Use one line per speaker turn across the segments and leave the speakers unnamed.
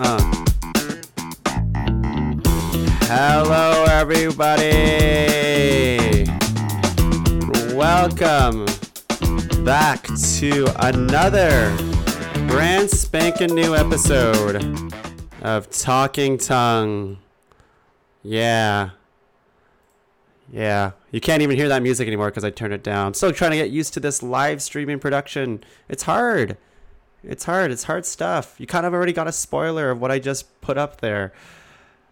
Uh. Hello, everybody. Welcome back to another brand spanking new episode of Talking Tuong. Yeah. Yeah. You can't even hear that music anymore because I turned it down. Still trying to get used to this live streaming production. It's hard. It's hard. It's hard stuff. You kind of already got a spoiler of what I just put up there.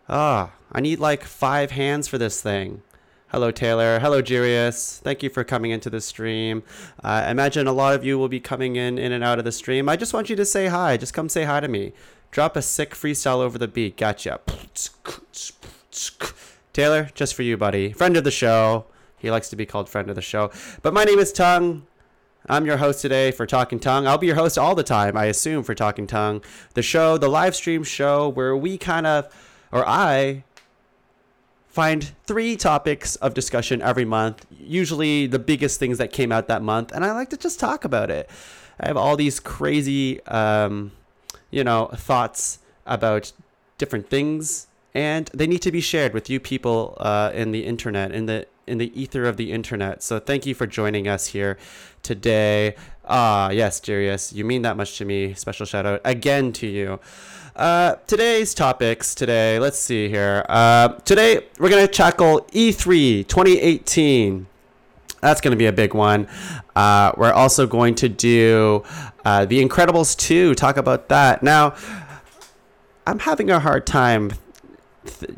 Ah, I need like five hands for this thing. Hello, Taylor. Hello, Jirius. Thank you for coming into the stream. Uh, I imagine a lot of you will be coming in, in and out of the stream. I just want you to say hi. Just come say hi to me. Drop a sick freestyle over the beat. Gotcha. Taylor, just for you, buddy. Friend of the show. He likes to be called friend of the show. But my name is Tuong. I'm your host today for Talking Tuong. I'll be your host all the time, I assume, for Talking Tuong. The show, the live stream show where we kind of, or I, find three topics of discussion every month, usually the biggest things that came out that month, and I like to just talk about it. I have all these crazy, um, you know, thoughts about different things, and they need to be shared with you people uh, in the internet, in the in the ether of the internet. So thank you for joining us here today. Ah, yes, Jirius, you mean that much to me. Special shout out again to you. Uh, today's topics today, let's see here. Uh, today we're going to tackle E3 2018. That's going to be a big one. Uh, we're also going to do uh, The Incredibles 2, talk about that. Now, I'm having a hard time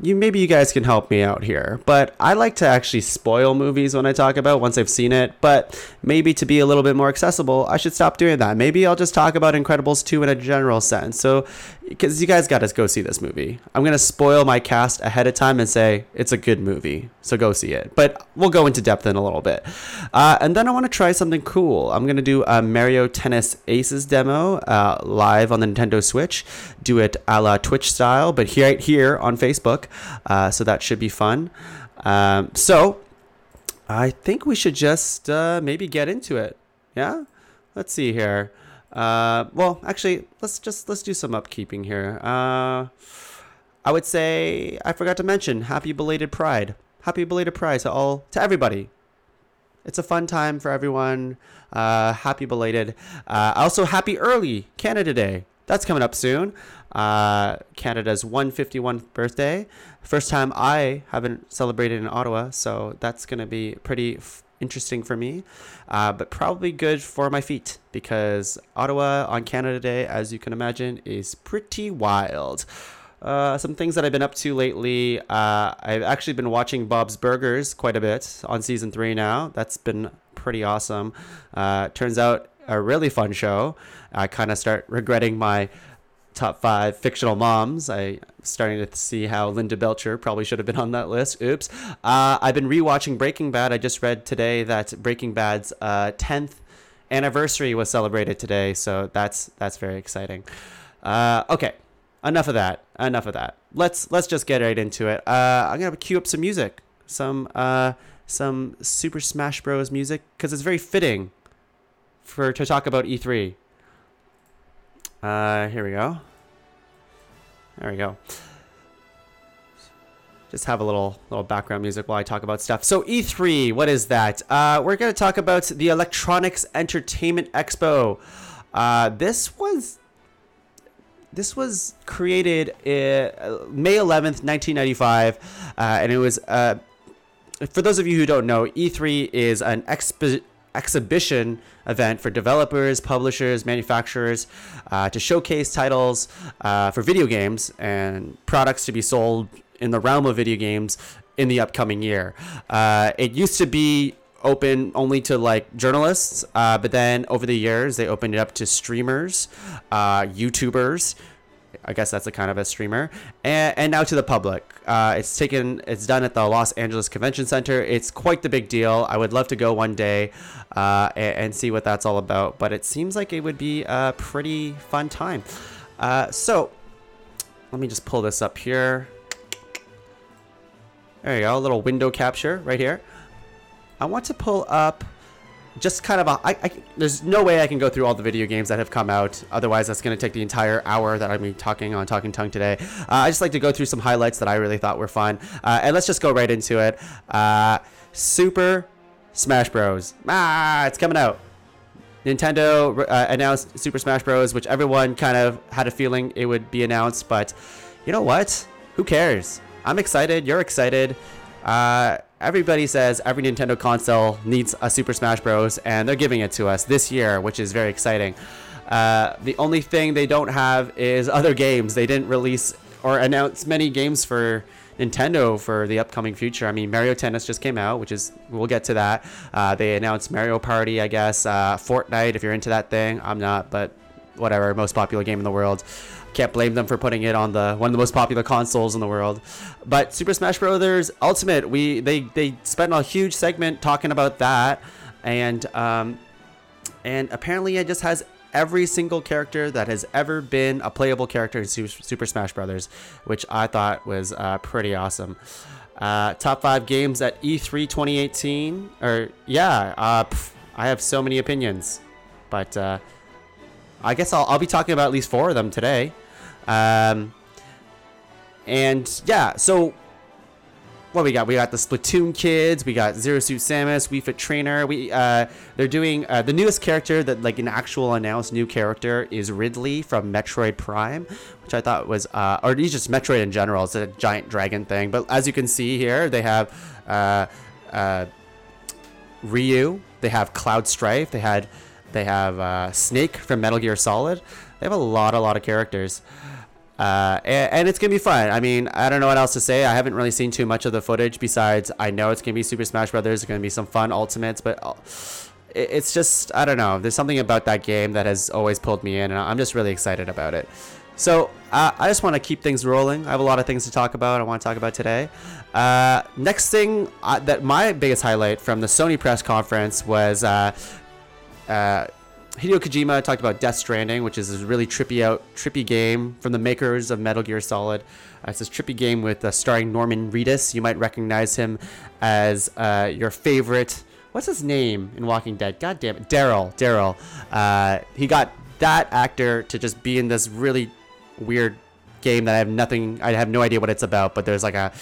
you maybe you guys can help me out here but i like to actually spoil movies when i talk about once i've seen it but maybe to be a little bit more accessible i should stop doing that. Maybe i'll just talk about incredibles 2 in a general sense. So because you guys got to go see this movie i'm going to spoil my cast ahead of time and say it's a good movie so go see it but we'll go into depth in a little bit uh, and then i want to try something cool i'm going to do a mario tennis aces demo uh, live on the nintendo switch do it a la twitch style but here right here on facebook. Uh, so that should be fun. Um, so I think we should just uh, maybe get into it. Yeah. Let's see here. Uh, well, actually, let's just let's do some upkeeping here. Uh, I would say I forgot to mention happy belated Pride. Happy belated Pride to all to everybody. It's a fun time for everyone. Uh, happy belated. Uh, also, happy early Canada Day. That's coming up soon uh, Canada's 151st birthday. First time I haven't celebrated in Ottawa, so that's to be pretty f- interesting for me, uh, but probably good for my feet because Ottawa on Canada Day, as you can imagine, is pretty wild. Uh, some things that I've been up to lately. Uh, I've actually been watching Bob's Burgers quite a bit on season three now. That's been pretty awesome. Uh, turns out a really fun show. I kind of start regretting my top five fictional moms. I'm starting to see how Linda Belcher probably should have been on that list. Oops. Uh, I've been rewatching Breaking Bad. I just read today that Breaking Bad's uh, 10th anniversary was celebrated today, so that's that's very exciting. Uh, okay, enough of that. Enough of that. Let's let's just get right into it. Uh, I'm gonna cue up some music, some uh, some Super Smash Bros. music, because it's very fitting for to talk about E3. Uh, here we go. There we go. Just have a little little background music while I talk about stuff. So E3, what is that? Uh, we're going to talk about the Electronics Entertainment Expo. Uh, this was this was created uh, May 11th, 1995, uh, and it was. Uh, for those of you who don't know, E3 is an expo- exhibition event for developers, publishers, manufacturers uh, to showcase titles uh, for video games and products to be sold in the realm of video games in the upcoming year. Uh, it used to be open only to like journalists, uh, but then over the years they opened it up to streamers, uh, YouTubers, I guess that's a kind of a streamer, and, and now to the public. Uh, it's taken, it's done at the Los Angeles Convention Center. It's quite the big deal. I would love to go one day uh, and, and, see what that's all about. But it seems like it would be a pretty fun time. Uh, so let me just pull this up here. There you go, a little window capture right here. I want to pull up just kind of a, I, I, there's no way I can go through all the video games that have come out. Otherwise, that's going to take the entire hour that I'm be talking on Talking Tuong today. Uh, I just like to go through some highlights that I really thought were fun. Uh, and let's just go right into it. Uh, Super Smash Bros. Ah, it's coming out. Nintendo uh, announced Super Smash Bros., which everyone kind of had a feeling it would be announced, but you know what? Who cares? I'm excited. You're excited. Uh, everybody says every Nintendo console needs a Super Smash Bros. and they're giving it to us this year, which is very exciting. Uh, the only thing they don't have is other games. They didn't release or announce many games for Nintendo for the upcoming future. I mean, Mario Tennis just came out, which is we'll get to that. Uh, they announced Mario Party, I guess. Uh, Fortnite, if you're into that thing, I'm not, but whatever. Most popular game in the world. Can't blame them for putting it on the one of the most popular consoles in the world. But Super Smash Bros. Ultimate, we they they spent a huge segment talking about that, and um, and apparently it just has every single character that has ever been a playable character in Super Smash Bros., which I thought was uh, pretty awesome. Uh, top five games at E3 2018, or yeah, uh, pff, I have so many opinions, but uh, I guess I'll, I'll be talking about at least four of them today. Um, and yeah, so what we got? We got the Splatoon kids. We got Zero Suit Samus, Wii Fit Trainer. We uh, they're doing uh, the newest character that like an actual announced new character is Ridley from Metroid Prime, which I thought was uh, or he's just Metroid in general. It's a giant dragon thing. But as you can see here, they have uh, uh, Ryu. They have Cloud Strife. They had they have uh, Snake from Metal Gear Solid. They have a lot, a lot of characters. Uh, and, and, it's gonna be fun. I mean, I don't know what else to say. I haven't really seen too much of the footage. Besides, I know it's gonna be Super Smash Brothers. It's gonna be some fun ultimates, but uh, it's just I don't know. There's something about that game that has always pulled me in, and I'm just really excited about it. So uh, I just want to keep things rolling. I have a lot of things to talk about. I want to talk about today. Uh, next thing uh, that my biggest highlight from the Sony press conference was uh, Hideo Kojima talked about Death Stranding, which is a really trippy out, trippy game from the makers of Metal Gear Solid. Uh, it's this trippy game with uh, starring Norman Reedus. You might recognize him as uh, your favorite. What's his name in Walking Dead? God damn it, Daryl. Daryl. Uh, he got that actor to just be in this really weird game that I have nothing. I have no idea what it's about. But there's like a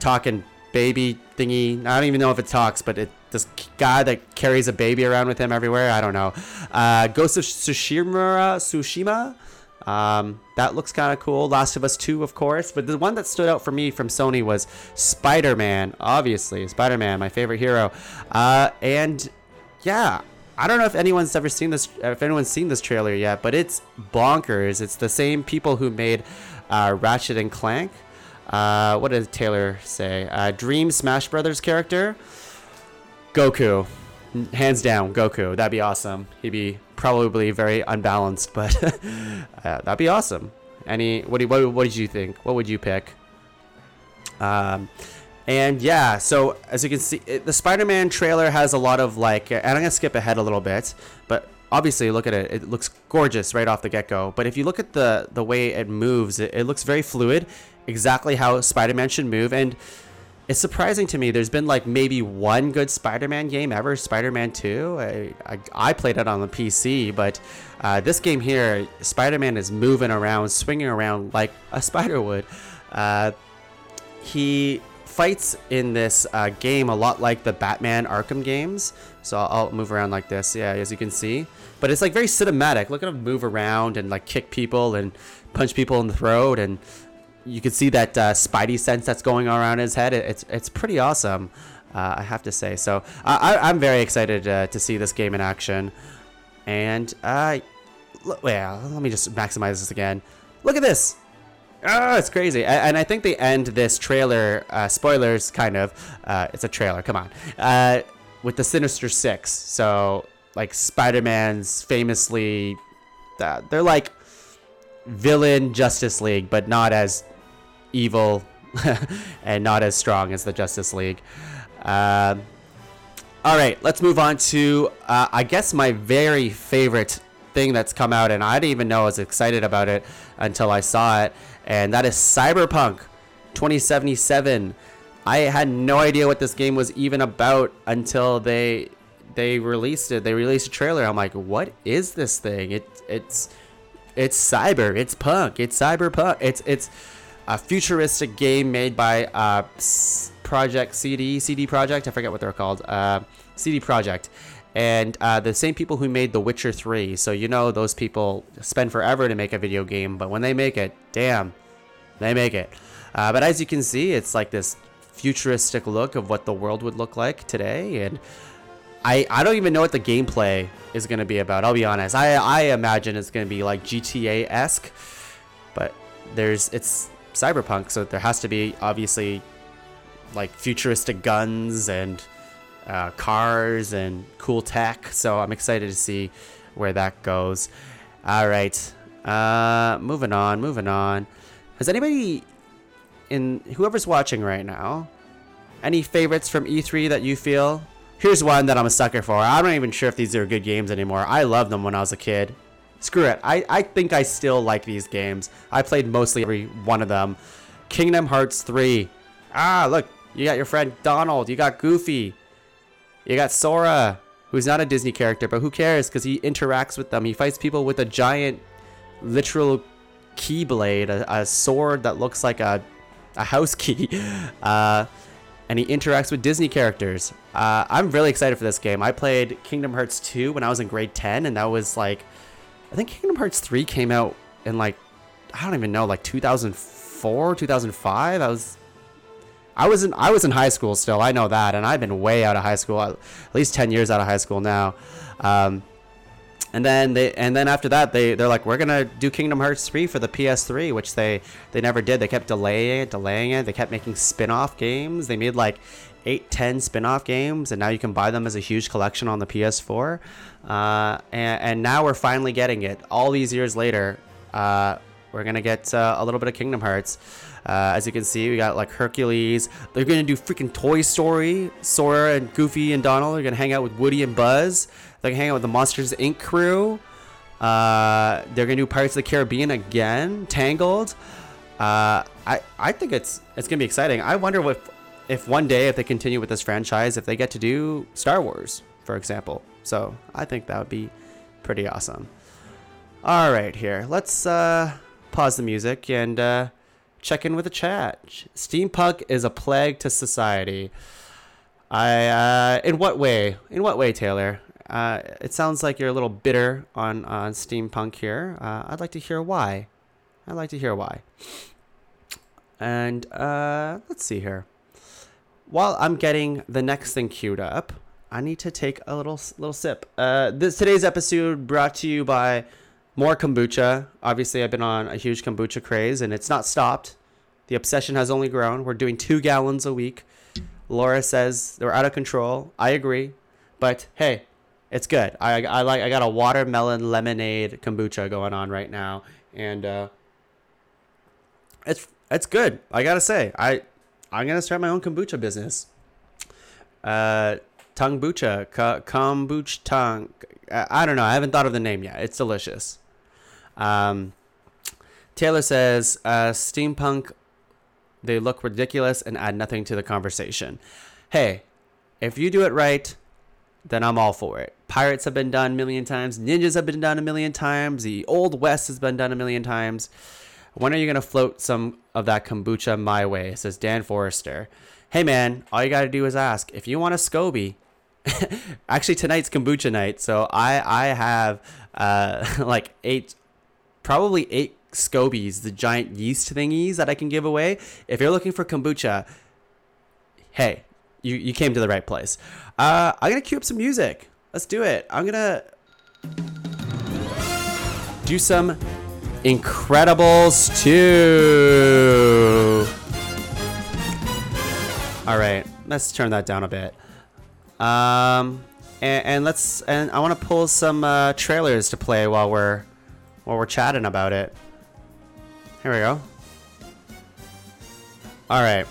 talking baby thingy. I don't even know if it talks, but it this guy that carries a baby around with him everywhere. I don't know. Uh, Ghost of Tsushima. Tsushima. Um, that looks kind of cool. Last of Us 2, of course. But the one that stood out for me from Sony was Spider Man. Obviously, Spider Man, my favorite hero. Uh, and yeah, I don't know if anyone's ever seen this, if anyone's seen this trailer yet, but it's bonkers. It's the same people who made uh, Ratchet and Clank. Uh, what did Taylor say? Uh, Dream Smash Brothers character. Goku, hands down, Goku. That'd be awesome. He'd be probably very unbalanced, but uh, that'd be awesome. Any what, do, what what did you think? What would you pick? Um, and yeah, so as you can see, it, the Spider-Man trailer has a lot of like, and I'm gonna skip ahead a little bit, but obviously look at it; it looks gorgeous right off the get-go. But if you look at the the way it moves, it, it looks very fluid, exactly how Spider-Man should move, and it's surprising to me. There's been like maybe one good Spider-Man game ever, Spider-Man 2. I, I, I played it on the PC, but uh, this game here, Spider-Man is moving around, swinging around like a spider would. Uh, he fights in this uh, game a lot like the Batman Arkham games. So I'll, I'll move around like this, yeah, as you can see. But it's like very cinematic. Look at him move around and like kick people and punch people in the throat and you can see that uh, Spidey sense that's going around his head. It's it's pretty awesome, uh, I have to say. So I, I'm very excited uh, to see this game in action. And uh, well, let me just maximize this again. Look at this. Oh, it's crazy. And I think they end this trailer, uh, spoilers kind of, uh, it's a trailer, come on, uh, with the Sinister Six. So, like, Spider Man's famously, they're like villain Justice League, but not as evil and not as strong as the Justice League. Uh, all right, let's move on to, uh, I guess, my very favorite thing that's come out, and I didn't even know I was excited about it until I saw it, and that is Cyberpunk 2077. I had no idea what this game was even about until they they released it. They released a trailer. I'm like, what is this thing? It it's it's cyber. It's punk. It's cyberpunk. It's it's a futuristic game made by uh, Project CD CD Projekt. I forget what they're called. Uh, CD Projekt. And uh, the same people who made The Witcher 3. So, you know, those people spend forever to make a video game, but when they make it, damn, they make it. Uh, but as you can see, it's like this futuristic look of what the world would look like today. And I, I don't even know what the gameplay is going to be about. I'll be honest. I, I imagine it's going to be like GTA esque, but there's it's cyberpunk, so there has to be obviously like futuristic guns and uh, cars and cool tech. So I'm excited to see where that goes. All right, uh, moving on, moving on. Has anybody in whoever's watching right now, any favorites from E3 that you feel? Here's one that I'm a sucker for. I'm not even sure if these are good games anymore. I loved them when I was a kid. Screw it. I, I think I still like these games. I played mostly every one of them. Kingdom Hearts 3. Ah, look. You got your friend Donald. You got Goofy. You got Sora, who's not a Disney character, but who cares? Because he interacts with them. He fights people with a giant, literal keyblade, a, a sword that looks like a a house key. Uh, and he interacts with Disney characters. Uh, I'm really excited for this game. I played Kingdom Hearts 2 when I was in grade 10, and that was like, I think Kingdom Hearts 3 came out in like, I don't even know, like 2004, 2005. I was, I was in, I was in high school still. I know that, and I've been way out of high school, at least 10 years out of high school now. Um, and then they and then after that they they're like we're gonna do Kingdom Hearts 3 for the PS3 which they they never did they kept delaying it delaying it they kept making spin-off games they made like 8 10 spin-off games and now you can buy them as a huge collection on the PS4 uh, and, and now we're finally getting it all these years later uh, we're gonna get uh, a little bit of Kingdom Hearts uh, as you can see, we got like Hercules. They're gonna do freaking Toy Story. Sora and Goofy and Donald are gonna hang out with Woody and Buzz. They're gonna hang out with the Monsters Inc. crew. Uh, they're gonna do Pirates of the Caribbean again. Tangled. I I think it's it's gonna be exciting. I wonder if if one day if they continue with this franchise, if they get to do Star Wars, for example. So I think that would be pretty awesome. All right, here let's uh, pause the music and uh, check in with the chat. Steampunk is a plague to society. I uh, in what way? In what way, Taylor? Uh, it sounds like you're a little bitter on on steampunk here. Uh, I'd like to hear why. I'd like to hear why. And uh, let's see here. While I'm getting the next thing queued up, I need to take a little little sip. Uh, this today's episode brought to you by more kombucha. Obviously, I've been on a huge kombucha craze, and it's not stopped. The obsession has only grown. We're doing two gallons a week. Laura says they're out of control. I agree, but hey, it's good. I, I like I got a watermelon lemonade kombucha going on right now, and uh, it's it's good. I gotta say, I I'm gonna start my own kombucha business. Uh, Tuongbucha, kombucha Tuong. I don't know. I haven't thought of the name yet. It's delicious. Um, Taylor says, uh, steampunk, they look ridiculous and add nothing to the conversation. Hey, if you do it right, then I'm all for it. Pirates have been done a million times. Ninjas have been done a million times. The Old West has been done a million times. When are you going to float some of that kombucha my way? Says Dan Forrester. Hey man, all you got to do is ask. If you want a SCOBY, actually tonight's kombucha night, so I I have uh, like eight, probably eight scobies, the giant yeast thingies that I can give away. If you're looking for kombucha, hey, you, you came to the right place. Uh, I'm gonna cue up some music. Let's do it. I'm gonna do some Incredibles 2. All right, let's turn that down a bit. Um, and, and let's and I want to pull some uh, trailers to play while we're while we're chatting about it. Here we go. All right,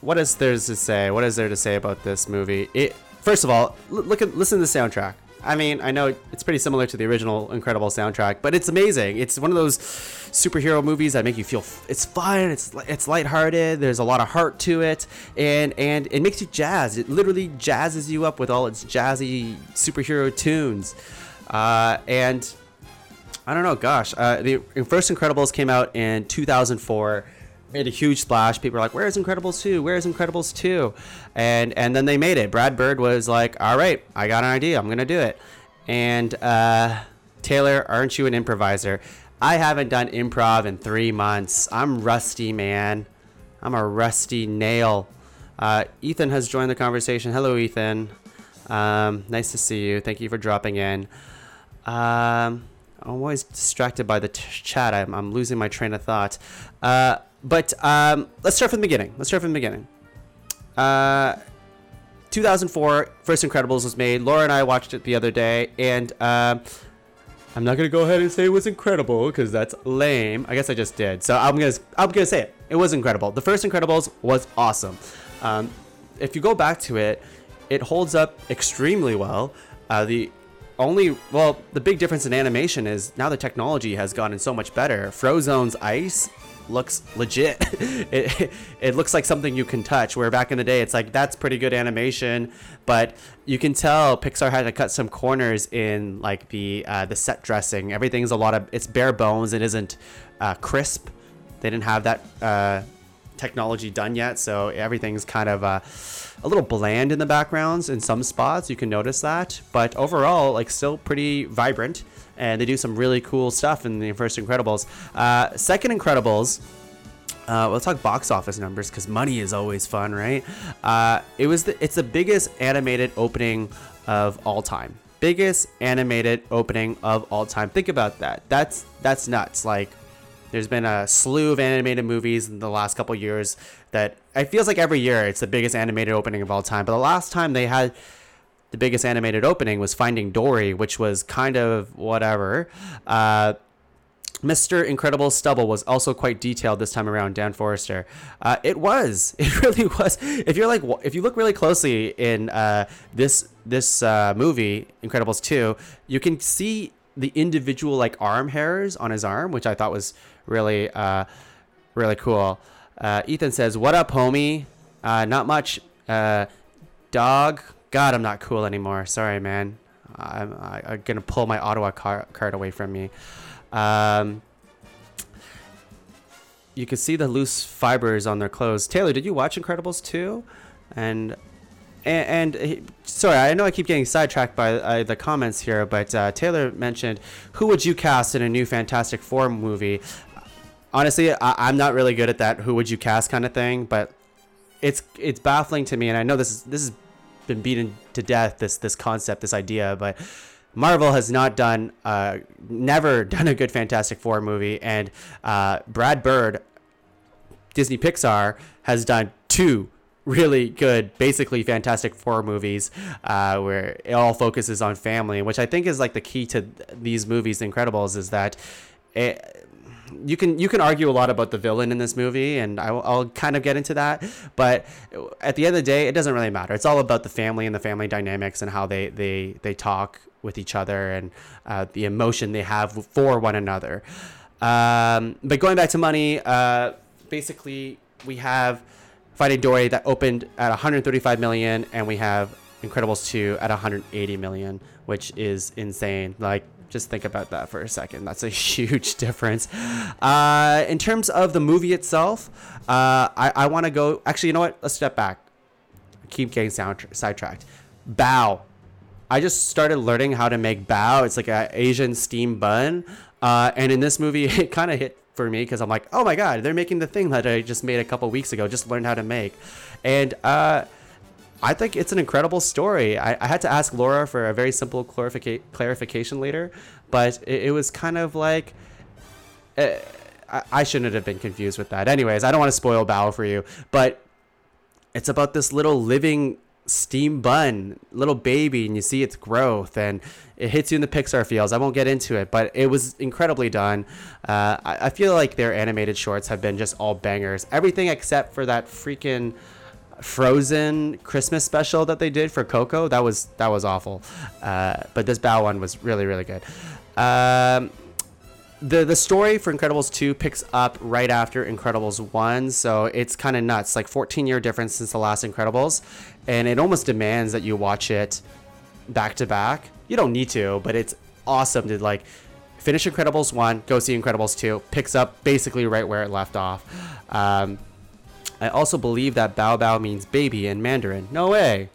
what is there to say? What is there to say about this movie? It first of all, look at listen to the soundtrack. I mean, I know it's pretty similar to the original Incredible soundtrack, but it's amazing. It's one of those superhero movies that make you feel f- it's fun. It's it's lighthearted. There's a lot of heart to it, and and it makes you jazz. It literally jazzes you up with all its jazzy superhero tunes, uh, and I don't know. Gosh, uh, the first Incredibles came out in 2004 made a huge splash. People were like, "Where's Incredibles 2? Where's Incredibles 2?" And and then they made it. Brad Bird was like, "All right, I got an idea. I'm gonna do it." And uh, Taylor, aren't you an improviser? I haven't done improv in three months. I'm rusty, man. I'm a rusty nail. Uh, Ethan has joined the conversation. Hello, Ethan. Um, nice to see you. Thank you for dropping in. Um, I'm always distracted by the t- chat. I'm, I'm losing my train of thought. Uh, but um, let's start from the beginning. Let's start from the beginning. Uh, 2004, First Incredibles was made. Laura and I watched it the other day, and um, I'm not gonna go ahead and say it was incredible because that's lame. I guess I just did. So I'm gonna I'm gonna say it. It was incredible. The first Incredibles was awesome. Um, if you go back to it, it holds up extremely well. Uh, the only well, the big difference in animation is now the technology has gotten so much better. Frozone's ice looks legit. it, it looks like something you can touch. Where back in the day, it's like that's pretty good animation, but you can tell Pixar had to cut some corners in like the uh, the set dressing. Everything's a lot of it's bare bones. It isn't uh, crisp. They didn't have that uh, technology done yet, so everything's kind of uh, a little bland in the backgrounds in some spots. You can notice that, but overall, like still pretty vibrant and they do some really cool stuff in the first Incredibles. Uh, second Incredibles. Uh, let's talk box office numbers because money is always fun, right? Uh, it was the, it's the biggest animated opening of all time. Biggest animated opening of all time. Think about that. That's that's nuts. Like there's been a slew of animated movies in the last couple years that it feels like every year it's the biggest animated opening of all time. But the last time they had the biggest animated opening was Finding Dory, which was kind of whatever. Uh, Mr. Incredible Stubble was also quite detailed this time around, Dan Forrester. Uh, it was. It really was. If you're like, if you look really closely in uh, this this uh, movie, Incredibles 2, you can see the individual like arm hairs on his arm, which I thought was really uh, really cool. Uh, Ethan says, "What up, homie? Uh, not much. dog God, I'm not cool anymore. Sorry, man. I'm, I'm gonna pull my Ottawa car- card away from me. Um, you can see the loose fibers on their clothes. Taylor, did you watch Incredibles 2? And and, and sorry, I know I keep getting sidetracked by uh, the comments here, but uh, Taylor mentioned who would you cast in a new Fantastic Four movie? Honestly, I, am not really good at that. Who would you cast kind of thing, but it's it's baffling to me, and I know this is this is been beaten to death this this concept, this idea, but Marvel has not done, uh, never done a good Fantastic Four movie, and uh, Brad Bird, Disney Pixar has done two really good, basically Fantastic Four movies, uh, where it all focuses on family, which I think is like the key to these movies, Incredibles, is that it, you can you can argue a lot about the villain in this movie, and I'll, I'll, kind of get into that. But at the end of the day, it doesn't really matter. It's all about the family and the family dynamics and how they they they talk with each other and uh, the emotion they have for one another. Um, but going back to money, uh, basically we have Finding Dory that opened at 135 million, and we have Incredibles 2 at 180 million, which is insane. Like just think about that for a second. That's a huge difference. Uh, in terms of the movie itself, uh, I, I want to go. Actually, you know what? Let's step back. Keep getting sound, sidetracked. Bao. I just started learning how to make bao. It's like an Asian steam bun. Uh, and in this movie, it kind of hit for me because I'm like, oh my god, they're making the thing that I just made a couple weeks ago. Just learned how to make, and uh, I think it's an incredible story. I, I had to ask Laura for a very simple clarifica- clarification later, but it, it was kind of like. Uh, I, I shouldn't have been confused with that. Anyways, I don't want to spoil Bao for you, but it's about this little living steam bun, little baby, and you see its growth, and it hits you in the Pixar feels. I won't get into it, but it was incredibly done. Uh, I, I, feel like their animated shorts have been just all bangers. Everything except for that freaking Frozen Christmas special that they did for Coco. That was that was awful. Uh, but this Bao one was really really good. Um, the the story for Incredibles 2 picks up right after Incredibles 1, so it's kind of nuts. Like 14 year difference since the last Incredibles, and it almost demands that you watch it back to back. You don't need to, but it's awesome to like finish Incredibles 1, go see Incredibles 2, picks up basically right where it left off. Um, I also believe that Bao Bao means baby in Mandarin. No way.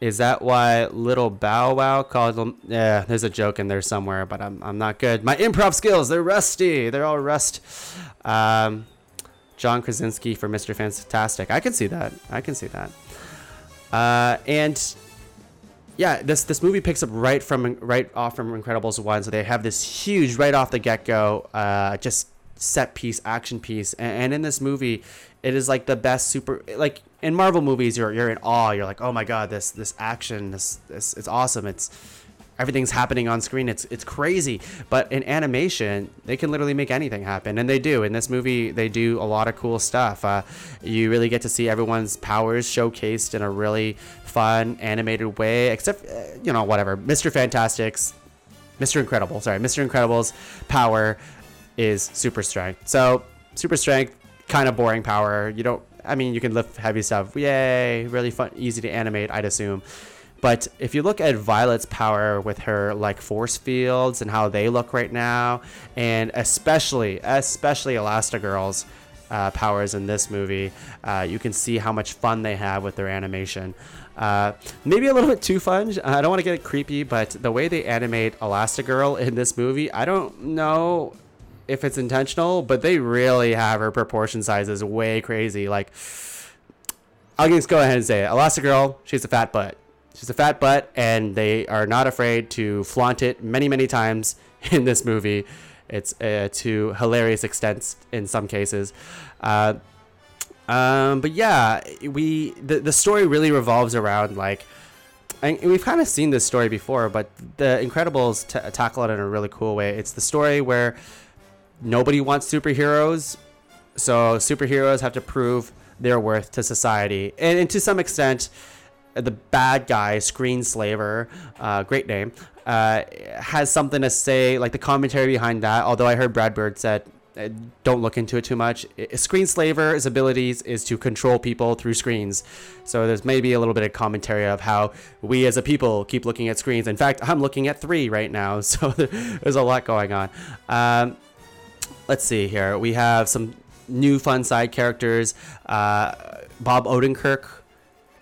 Is that why little Bow Wow called them? Yeah, there's a joke in there somewhere, but I'm, I'm not good. My improv skills, they're rusty. They're all rust. Um, John Krasinski for Mr. Fantastic. I can see that. I can see that. Uh, and yeah, this this movie picks up right from right off from Incredibles one. So they have this huge right off the get go, uh, just set piece action piece. And, and in this movie, it is like the best super like in Marvel movies. You're you're in awe. You're like, oh my god, this this action, this this it's awesome. It's everything's happening on screen. It's it's crazy. But in animation, they can literally make anything happen, and they do. In this movie, they do a lot of cool stuff. Uh, you really get to see everyone's powers showcased in a really fun animated way. Except, uh, you know, whatever. Mr. Fantastic's, Mr. Incredible. Sorry, Mr. Incredible's power is super strength. So super strength, kind of boring power. You don't. I mean, you can lift heavy stuff. Yay! Really fun, easy to animate. I'd assume. But if you look at Violet's power with her like force fields and how they look right now, and especially especially Elastigirl's uh, powers in this movie, uh, you can see how much fun they have with their animation. Uh, maybe a little bit too fun. I don't want to get it creepy, but the way they animate Elastigirl in this movie, I don't know if it's intentional, but they really have her proportion sizes way crazy. Like, I'll just go ahead and say it. Elastigirl, she's a fat butt. She's a fat butt, and they are not afraid to flaunt it many, many times in this movie. It's uh, to hilarious extents in some cases. Uh, um, but yeah, we the, the story really revolves around like, and we've kind of seen this story before, but the Incredibles t- tackle it in a really cool way. It's the story where nobody wants superheroes, so superheroes have to prove their worth to society, and, and to some extent, the bad guy, Screenslaver, uh, great name, uh, has something to say, like the commentary behind that. Although I heard Brad Bird said, uh, don't look into it too much. Screenslaver's abilities is to control people through screens. So there's maybe a little bit of commentary of how we as a people keep looking at screens. In fact, I'm looking at three right now, so there's a lot going on. Um, let's see here. We have some new fun side characters. Uh, Bob Odenkirk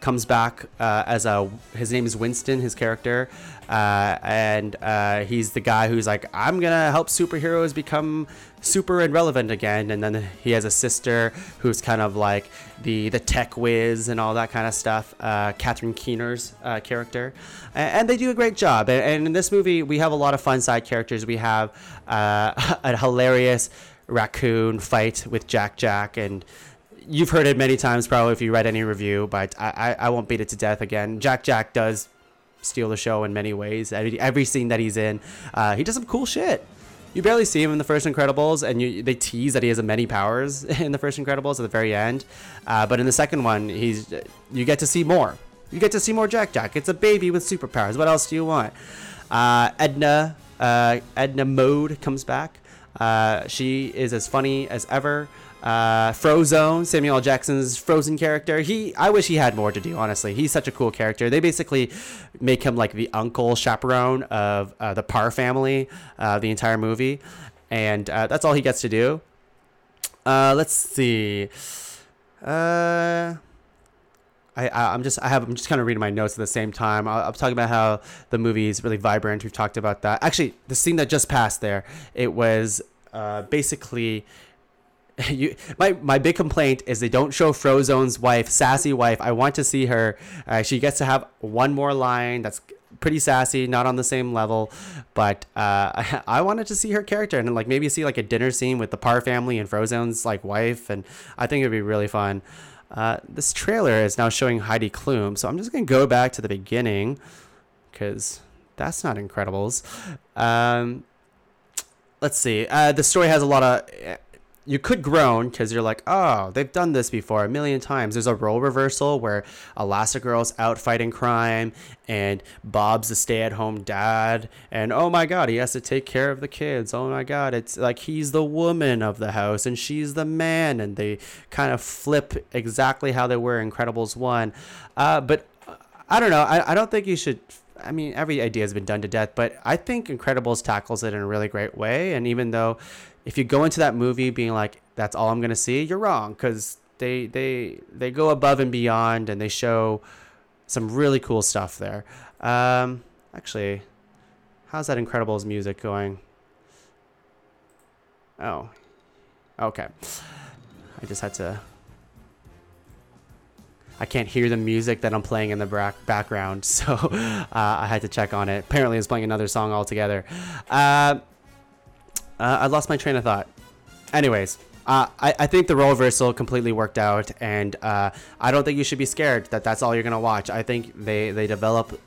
comes back uh, as a his name is Winston, his character, uh, and uh, he's the guy who's like, I'm gonna help superheroes become super irrelevant again. And then he has a sister who's kind of like the the tech whiz and all that kind of stuff. Uh, Catherine Keener's uh, character, and, they do a great job. And, and, in this movie, we have a lot of fun side characters. We have uh, a hilarious raccoon fight with Jack Jack and you've heard it many times probably if you read any review, but I, I, I won't beat it to death again. Jack Jack does steal the show in many ways. Every, every scene that he's in, uh, he does some cool shit. You barely see him in the first Incredibles, and you, they tease that he has many powers in the first Incredibles at the very end. Uh, but in the second one, he's you get to see more. You get to see more Jack Jack. It's a baby with superpowers. What else do you want? Uh, Edna uh, Edna Mode comes back. Uh, she is as funny as ever. Uh, Frozone, Samuel. Jackson's Frozone character. He, I wish he had more to do. Honestly, he's such a cool character. They basically make him like the uncle chaperone of uh, the Parr family, uh, the entire movie, and uh, that's all he gets to do. Uh, let's see. Uh, I, I am just I have I'm just kind of reading my notes at the same time. I, I'm talking about how the movie is really vibrant. We've talked about that. Actually, the scene that just passed there, it was uh, basically you, my my big complaint is they don't show Frozone's wife, sassy wife. I want to see her. Uh, she gets to have one more line that's pretty sassy, not on the same level, but uh, I, I, wanted to see her character and like maybe see like a dinner scene with the Parr family and Frozone's like wife, and I think it'd be really fun. Uh, this trailer is now showing Heidi Klum, so I'm just gonna go back to the beginning because that's not Incredibles. Um, let's see. Uh, the story has a lot of you could groan because you're like, oh, they've done this before a million times. There's a role reversal where Elastigirl's out fighting crime and Bob's the stay at home dad. And oh my God, he has to take care of the kids. Oh my God, it's like he's the woman of the house and she's the man. And they kind of flip exactly how they were in Incredibles 1. Uh, but uh, I don't know. I, I don't think you should I mean, every idea has been done to death, but I think Incredibles tackles it in a really great way. And even though if you go into that movie being like that's all I'm gonna see, you're wrong because they they they go above and beyond and they show some really cool stuff there. Um, actually, how's that Incredibles music going? Oh, okay. I just had to. I can't hear the music that I'm playing in the back- background, so uh, I had to check on it. Apparently, it's playing another song altogether. Uh, uh, I lost my train of thought. Anyways, uh, I, I think the role reversal completely worked out, and uh, I don't think you should be scared that that's all you're gonna watch. I think they they develop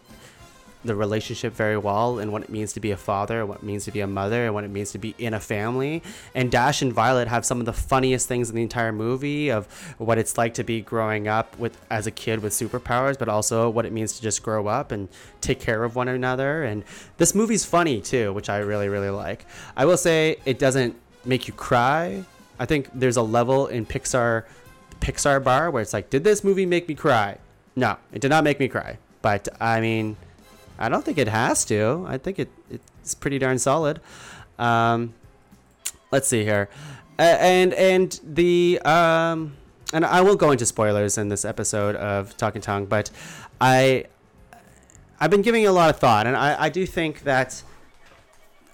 the relationship very well and what it means to be a father, what it means to be a mother, and what it means to be in a family. And Dash and Violet have some of the funniest things in the entire movie of what it's like to be growing up with as a kid with superpowers, but also what it means to just grow up and take care of one another. And this movie's funny too, which I really really like. I will say it doesn't make you cry. I think there's a level in Pixar Pixar bar where it's like, did this movie make me cry? No, it did not make me cry. But I mean, I don't think it has to. I think it it's pretty darn solid. Um, let's see here, uh, and and the um, and I won't go into spoilers in this episode of Talking Tuong, but I I've been giving it a lot of thought, and I, I do think that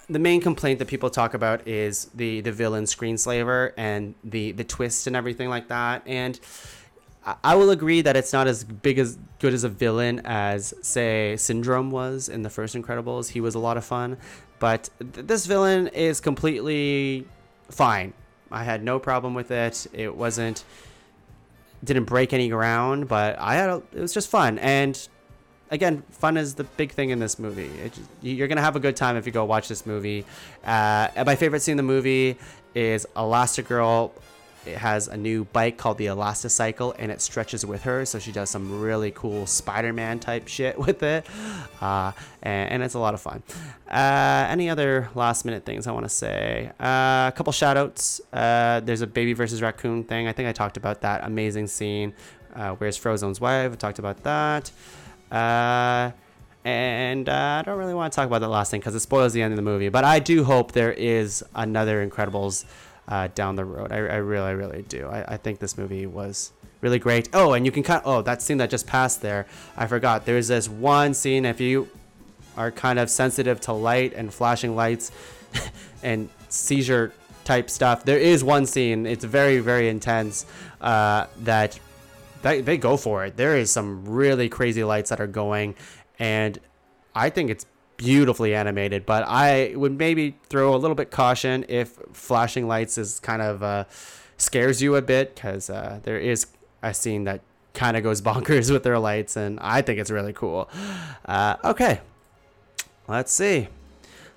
the main complaint that people talk about is the the villain screenslaver and the the twist and everything like that, and I will agree that it's not as big as good as a villain as say Syndrome was in the first Incredibles. He was a lot of fun, but th- this villain is completely fine. I had no problem with it. It wasn't didn't break any ground, but I had a, it was just fun and again, fun is the big thing in this movie. Just, you're gonna have a good time if you go watch this movie. Uh, my favorite scene in the movie is Elastigirl it has a new bike called the Elasticycle, and it stretches with her, so she does some really cool Spider-Man type shit with it, uh, and, and, it's a lot of fun. Uh, any other last-minute things I want to say? Uh, a couple shout-outs. Uh, there's a baby versus raccoon thing. I think I talked about that amazing scene. Uh, where's Frozone's wife? I talked about that. Uh, and uh, I don't really want to talk about that last thing because it spoils the end of the movie. But I do hope there is another Incredibles uh, down the road. I, I really, really do. I, I think this movie was really great. Oh, and you can kind. Of, oh, that scene that just passed there. I forgot. There's this one scene. If you are kind of sensitive to light and flashing lights and seizure type stuff, there is one scene. It's very, very intense. Uh, that they, they go for it. There is some really crazy lights that are going, and I think it's beautifully animated, but I would maybe throw a little bit caution if flashing lights is kind of uh, scares you a bit because uh, there is a scene that kind of goes bonkers with their lights, and I think it's really cool. Uh, okay, let's see.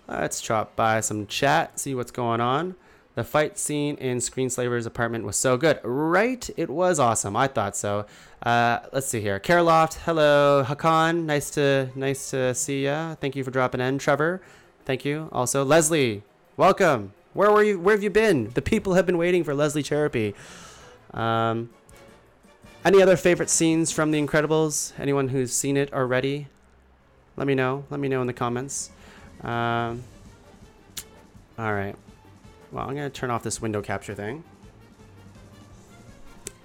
Let's drop by some chat, see what's going on. The fight scene in Screenslaver's apartment was so good. Right? It was awesome. I thought so. Uh, let's see here. Careloft, hello. Hakan, nice to nice to see ya. Thank you for dropping in. Trevor, thank you. Also, Leslie, welcome. Where were you? Where have you been? The people have been waiting for Leslie Cherapy. Um, any other favorite scenes from The Incredibles? Anyone who's seen it already? Let me know. Let me know in the comments. Um, all right. Well, I'm to turn off this window capture thing.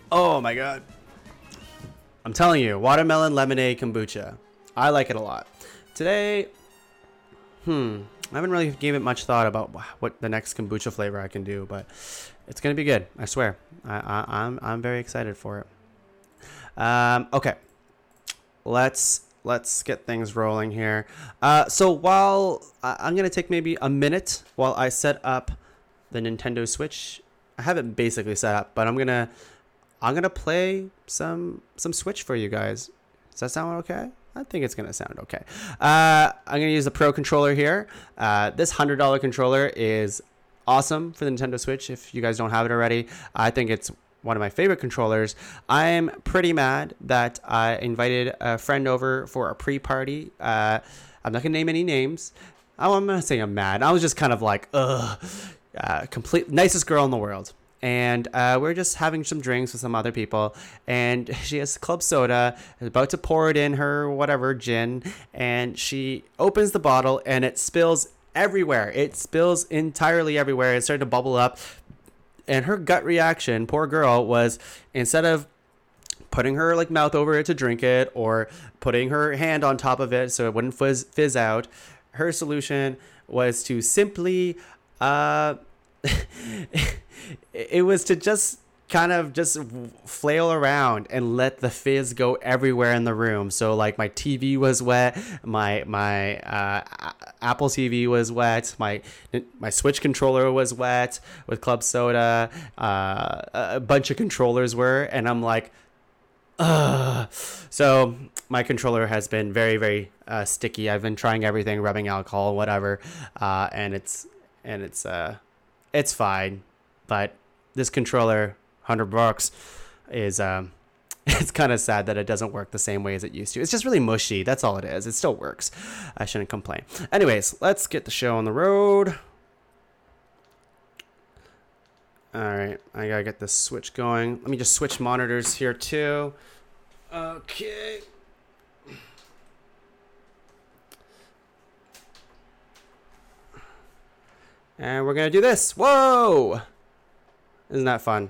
Oh my god. I'm telling you, watermelon lemonade kombucha. I like it a lot. Today, hmm, I haven't really given it much thought about what the next kombucha flavor I can do, but it's gonna be good. I swear. I, I, I'm I'm very excited for it. Um, okay, let's let's get things rolling here. Uh, so while I'm gonna take maybe a minute while I set up the Nintendo Switch. I have it basically set up, but I'm gonna I'm gonna play some some Switch for you guys. Does that sound okay? I think it's gonna sound okay. Uh, I'm gonna use the Pro controller here. Uh, this hundred dollar controller is awesome for the Nintendo Switch. If you guys don't have it already, I think it's one of my favorite controllers. I'm pretty mad that I invited a friend over for a pre-party. Uh, I'm not gonna name any names. Oh, I'm gonna say I'm mad. I was just kind of like, ugh, uh, complete nicest girl in the world. And uh, we're just having some drinks with some other people, and she has club soda, about to pour it in her whatever gin, and she opens the bottle, and it spills everywhere. It spills entirely everywhere. It started to bubble up, and her gut reaction, poor girl, was instead of putting her like mouth over it to drink it or putting her hand on top of it so it wouldn't fizz, fizz out, her solution was to simply uh it was to just kind of just flail around and let the fizz go everywhere in the room. So like my TV was wet, my my uh, Apple TV was wet, my my Switch controller was wet with club soda. Uh, a bunch of controllers were, and I'm like, Ugh. So my controller has been very very uh, sticky. I've been trying everything, rubbing alcohol, whatever, uh, and it's and it's uh it's fine, but this controller 100 bucks is um it's kind of sad that it doesn't work the same way as it used to. It's just really mushy. That's all it is. It still works. I shouldn't complain. Anyways, let's get the show on the road. All right, I gotta get the switch going. Let me just switch monitors here too. Okay. And we're gonna do this. Whoa! Isn't that fun?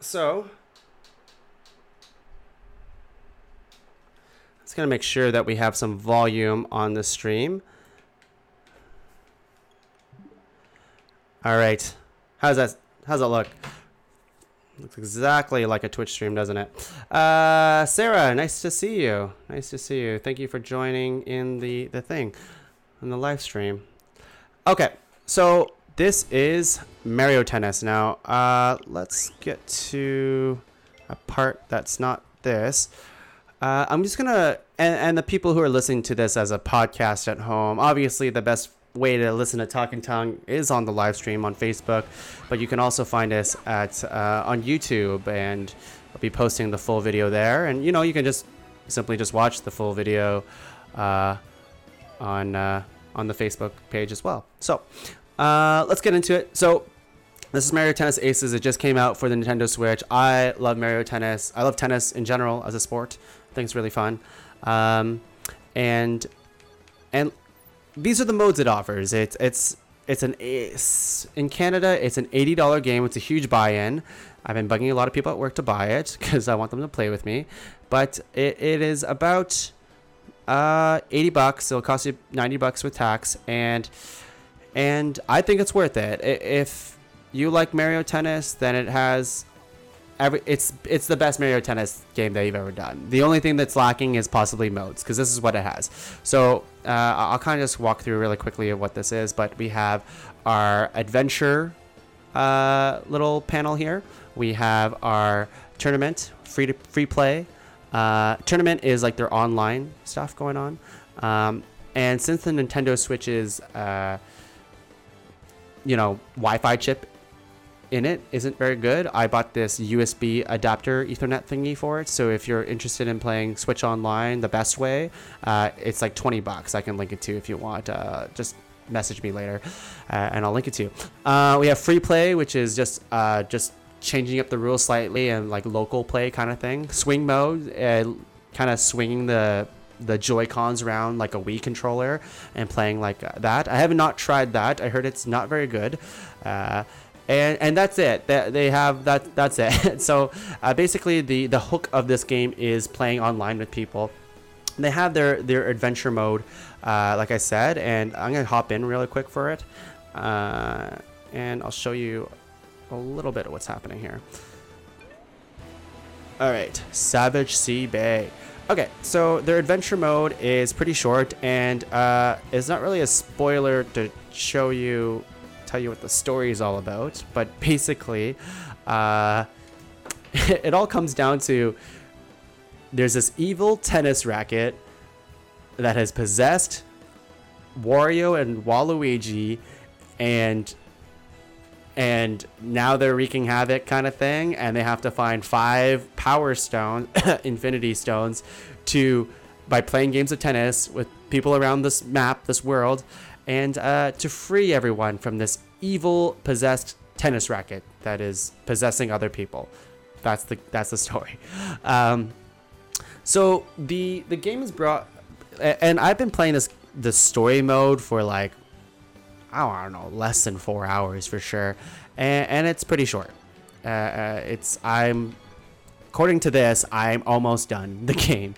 So, it's going to make sure that we have some volume on the stream. All right. How's that? How's that look? Looks exactly like a Twitch stream, doesn't it? Uh, Sarah, nice to see you. Nice to see you. Thank you for joining in the, the thing, in the live stream. Okay, so this is Mario Tennis. Now, uh, let's get to a part that's not this. Uh, I'm just gonna, and, and the people who are listening to this as a podcast at home, obviously the best way to listen to Talking Tuong is on the live stream on Facebook, but you can also find us at uh, on YouTube, and I'll be posting the full video there. And you know, you can just simply just watch the full video uh, on uh, on the Facebook page as well. So uh, let's get into it. So, this is Mario Tennis Aces. It just came out for the Nintendo Switch. I love Mario Tennis. I love tennis in general as a sport. I think it's really fun. Um, and and these are the modes it offers. It's it's it's an it's, in Canada. It's an eighty dollar game. It's a huge buy-in. I've been bugging a lot of people at work to buy it because I want them to play with me. But it, it is about uh, 80 bucks. It'll cost you 90 bucks with tax. And and I think it's worth it. If you like Mario Tennis, then it has every it's it's the best Mario Tennis game that you've ever done. The only thing that's lacking is possibly modes because this is what it has. So uh, I'll kind of just walk through really quickly of what this is. But we have our adventure uh, little panel here. We have our tournament, free to free play. Uh, tournament is like their online stuff going on. Um, and since the Nintendo Switch is uh, you know, Wi-Fi chip in it isn't very good. I bought this USB adapter Ethernet thingy for it. So if you're interested in playing Switch Online the best way, uh, it's like 20 bucks. I can link it to if you want. Uh, just message me later, uh, and I'll link it to you. Uh, we have free play, which is just uh, just changing up the rules slightly and like local play kind of thing. Swing mode, uh, kind of swinging the the Joy Cons around like a Wii controller and playing like that. I have not tried that. I heard it's not very good. Uh, and, and that's it. They, they have that. That's it. so uh, basically, the the hook of this game is playing online with people. They have their their adventure mode, uh, like I said, and I'm gonna hop in really quick for it, uh, and I'll show you a little bit of what's happening here. All right, Savage Sea Bay. Okay, so their adventure mode is pretty short, and uh, it's not really a spoiler to show you, tell you what the story is all about. But basically, uh, it all comes down to there's this evil tennis racket that has possessed Wario and Waluigi, and and now they're wreaking havoc kind of thing and they have to find five power stones infinity stones to by playing games of tennis with people around this map this world and uh, to free everyone from this evil possessed tennis racket that is possessing other people. That's the that's the story. Um, so the the game is brought and i've been playing this the story mode for like I don't know, less than four hours for sure, and, and it's pretty short. Uh, uh, it's I'm, according to this, I'm almost done the game,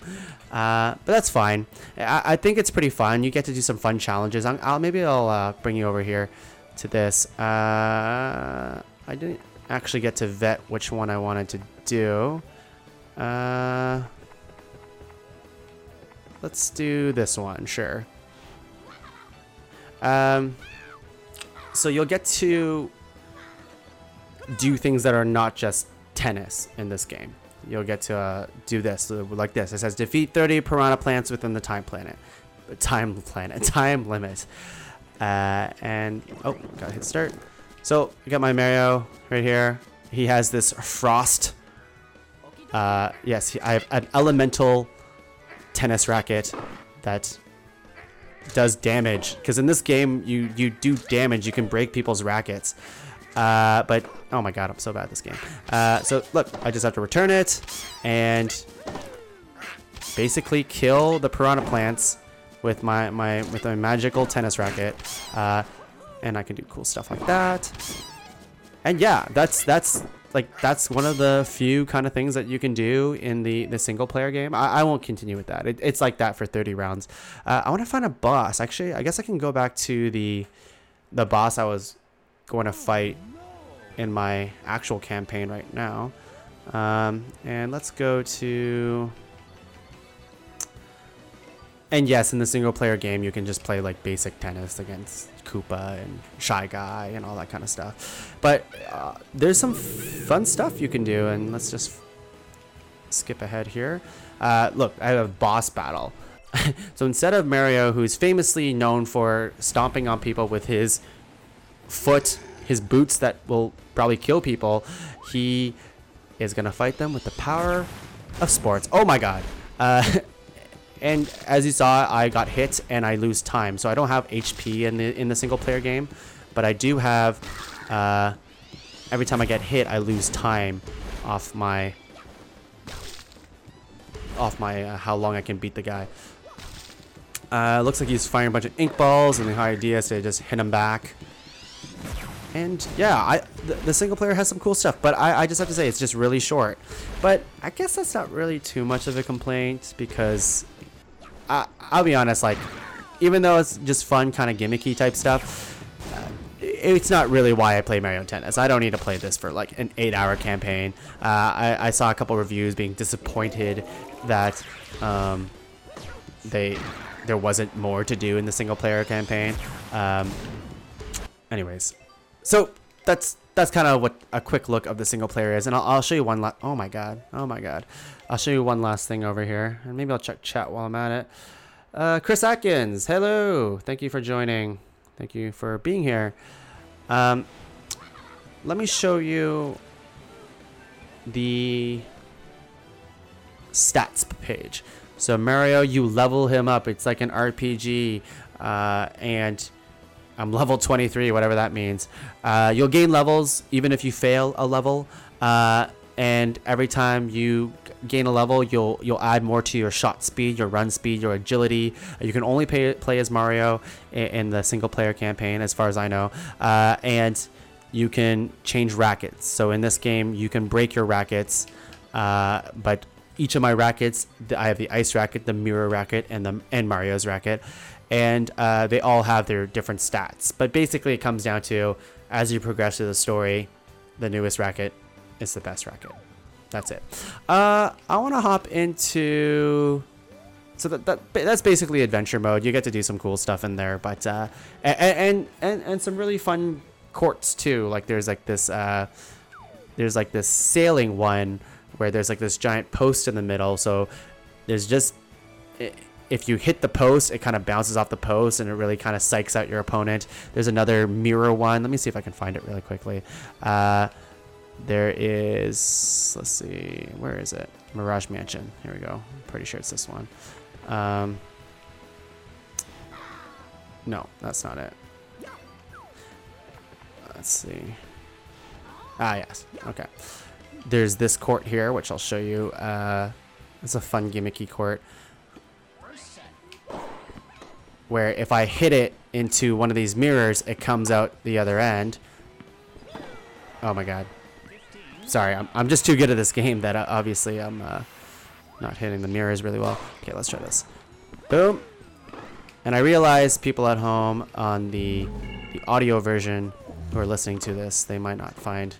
uh, but that's fine. I, I, think it's pretty fun. You get to do some fun challenges. i will maybe I'll uh, bring you over here to this. Uh, I didn't actually get to vet which one I wanted to do. Let's do this one, sure. Um, so you'll get to do things that are not just tennis in this game. You'll get to uh, do this like this. It says defeat 30 piranha plants within the time planet, time planet, time limit. Uh, and oh, gotta hit start. So I got my Mario right here. He has this frost. Uh, yes, I have an elemental tennis racket that does damage because in this game you you do damage. You can break people's rackets. Uh, but oh my god i'm so bad at this game. Uh, so look i just have to return it and basically kill the piranha plants with my my with my magical tennis racket. Uh, and i can do cool stuff like that. And yeah that's that's like that's one of the few kind of things that you can do in the the single player game. I, I won't continue with that. It, it's like that for 30 rounds. Uh, I want to find a boss. Actually, I guess I can go back to the the boss I was going to fight in my actual campaign right now. Um, and let's go to and yes, in the single player game, you can just play like basic tennis against Koopa and Shy Guy and all that kind of stuff. But uh, there's some fun stuff you can do, and let's just skip ahead here. Uh, look, I have a boss battle. so instead of Mario, who's famously known for stomping on people with his foot, his boots that will probably kill people, he is going to fight them with the power of sports. Oh my god. Uh, And as you saw, I got hit and I lose time. So I don't have HP in the in the single player game, but I do have. Uh, every time I get hit, I lose time off my off my uh, how long I can beat the guy. Uh, looks like he's firing a bunch of ink balls, and the idea is to just hit him back. And yeah, I the, the, single player has some cool stuff, but I, I just have to say it's just really short. But I guess that's not really too much of a complaint because I, I'll be honest, like, even though it's just fun, kind of gimmicky type stuff, uh, it's not really why I play Mario Tennis. I don't need to play this for like an eight-hour campaign. Uh, I, I, saw a couple reviews being disappointed that um, they there wasn't more to do in the single-player campaign. Um, anyways, so that's that's kind of what a quick look of the single player is, and I'll, I'll show you one. last. oh my god! Oh my god! I'll show you one last thing over here, and maybe I'll check chat while I'm at it. Uh, Chris Atkins, hello. Thank you for joining. Thank you for being here. Um, let me show you the stats page. So Mario, you level him up. It's like an RPG, uh, and I'm level 23, whatever that means. Uh, you'll gain levels even if you fail a level. Uh, and every time you gain a level, you'll you'll add more to your shot speed, your run speed, your agility. You can only pay, play as Mario in, in, the single player campaign, as far as I know, uh, and you can change rackets. So in this game, you can break your rackets, uh, but each of my rackets, I have the ice racket, the mirror racket, and the and Mario's racket, and uh, they all have their different stats. But basically, it comes down to as you progress through the story, the newest racket is the best racket. That's it. Uh, I want to hop into. So that, that that's basically adventure mode. You get to do some cool stuff in there, but uh, and, and and and some really fun courts too. Like there's like this uh, there's like this sailing one where there's like this giant post in the middle. So there's just if you hit the post, it kind of bounces off the post and it really kind of psychs out your opponent. There's another mirror one. Let me see if I can find it really quickly. Uh, there is, let's see, where is it? Mirage Mansion. Here we go. I'm pretty sure it's this one. Um, no, that's not it. Let's see. Ah, yes. Okay. There's this court here, which I'll show you. Uh, it's a fun gimmicky court. Where if I hit it into one of these mirrors, it comes out the other end. Oh my god. Sorry, I'm, I'm just too good at this game that uh, obviously I'm uh, not hitting the mirrors really well. Okay, let's try this. Boom. And I realize people at home on the, the audio version who are listening to this, they might not find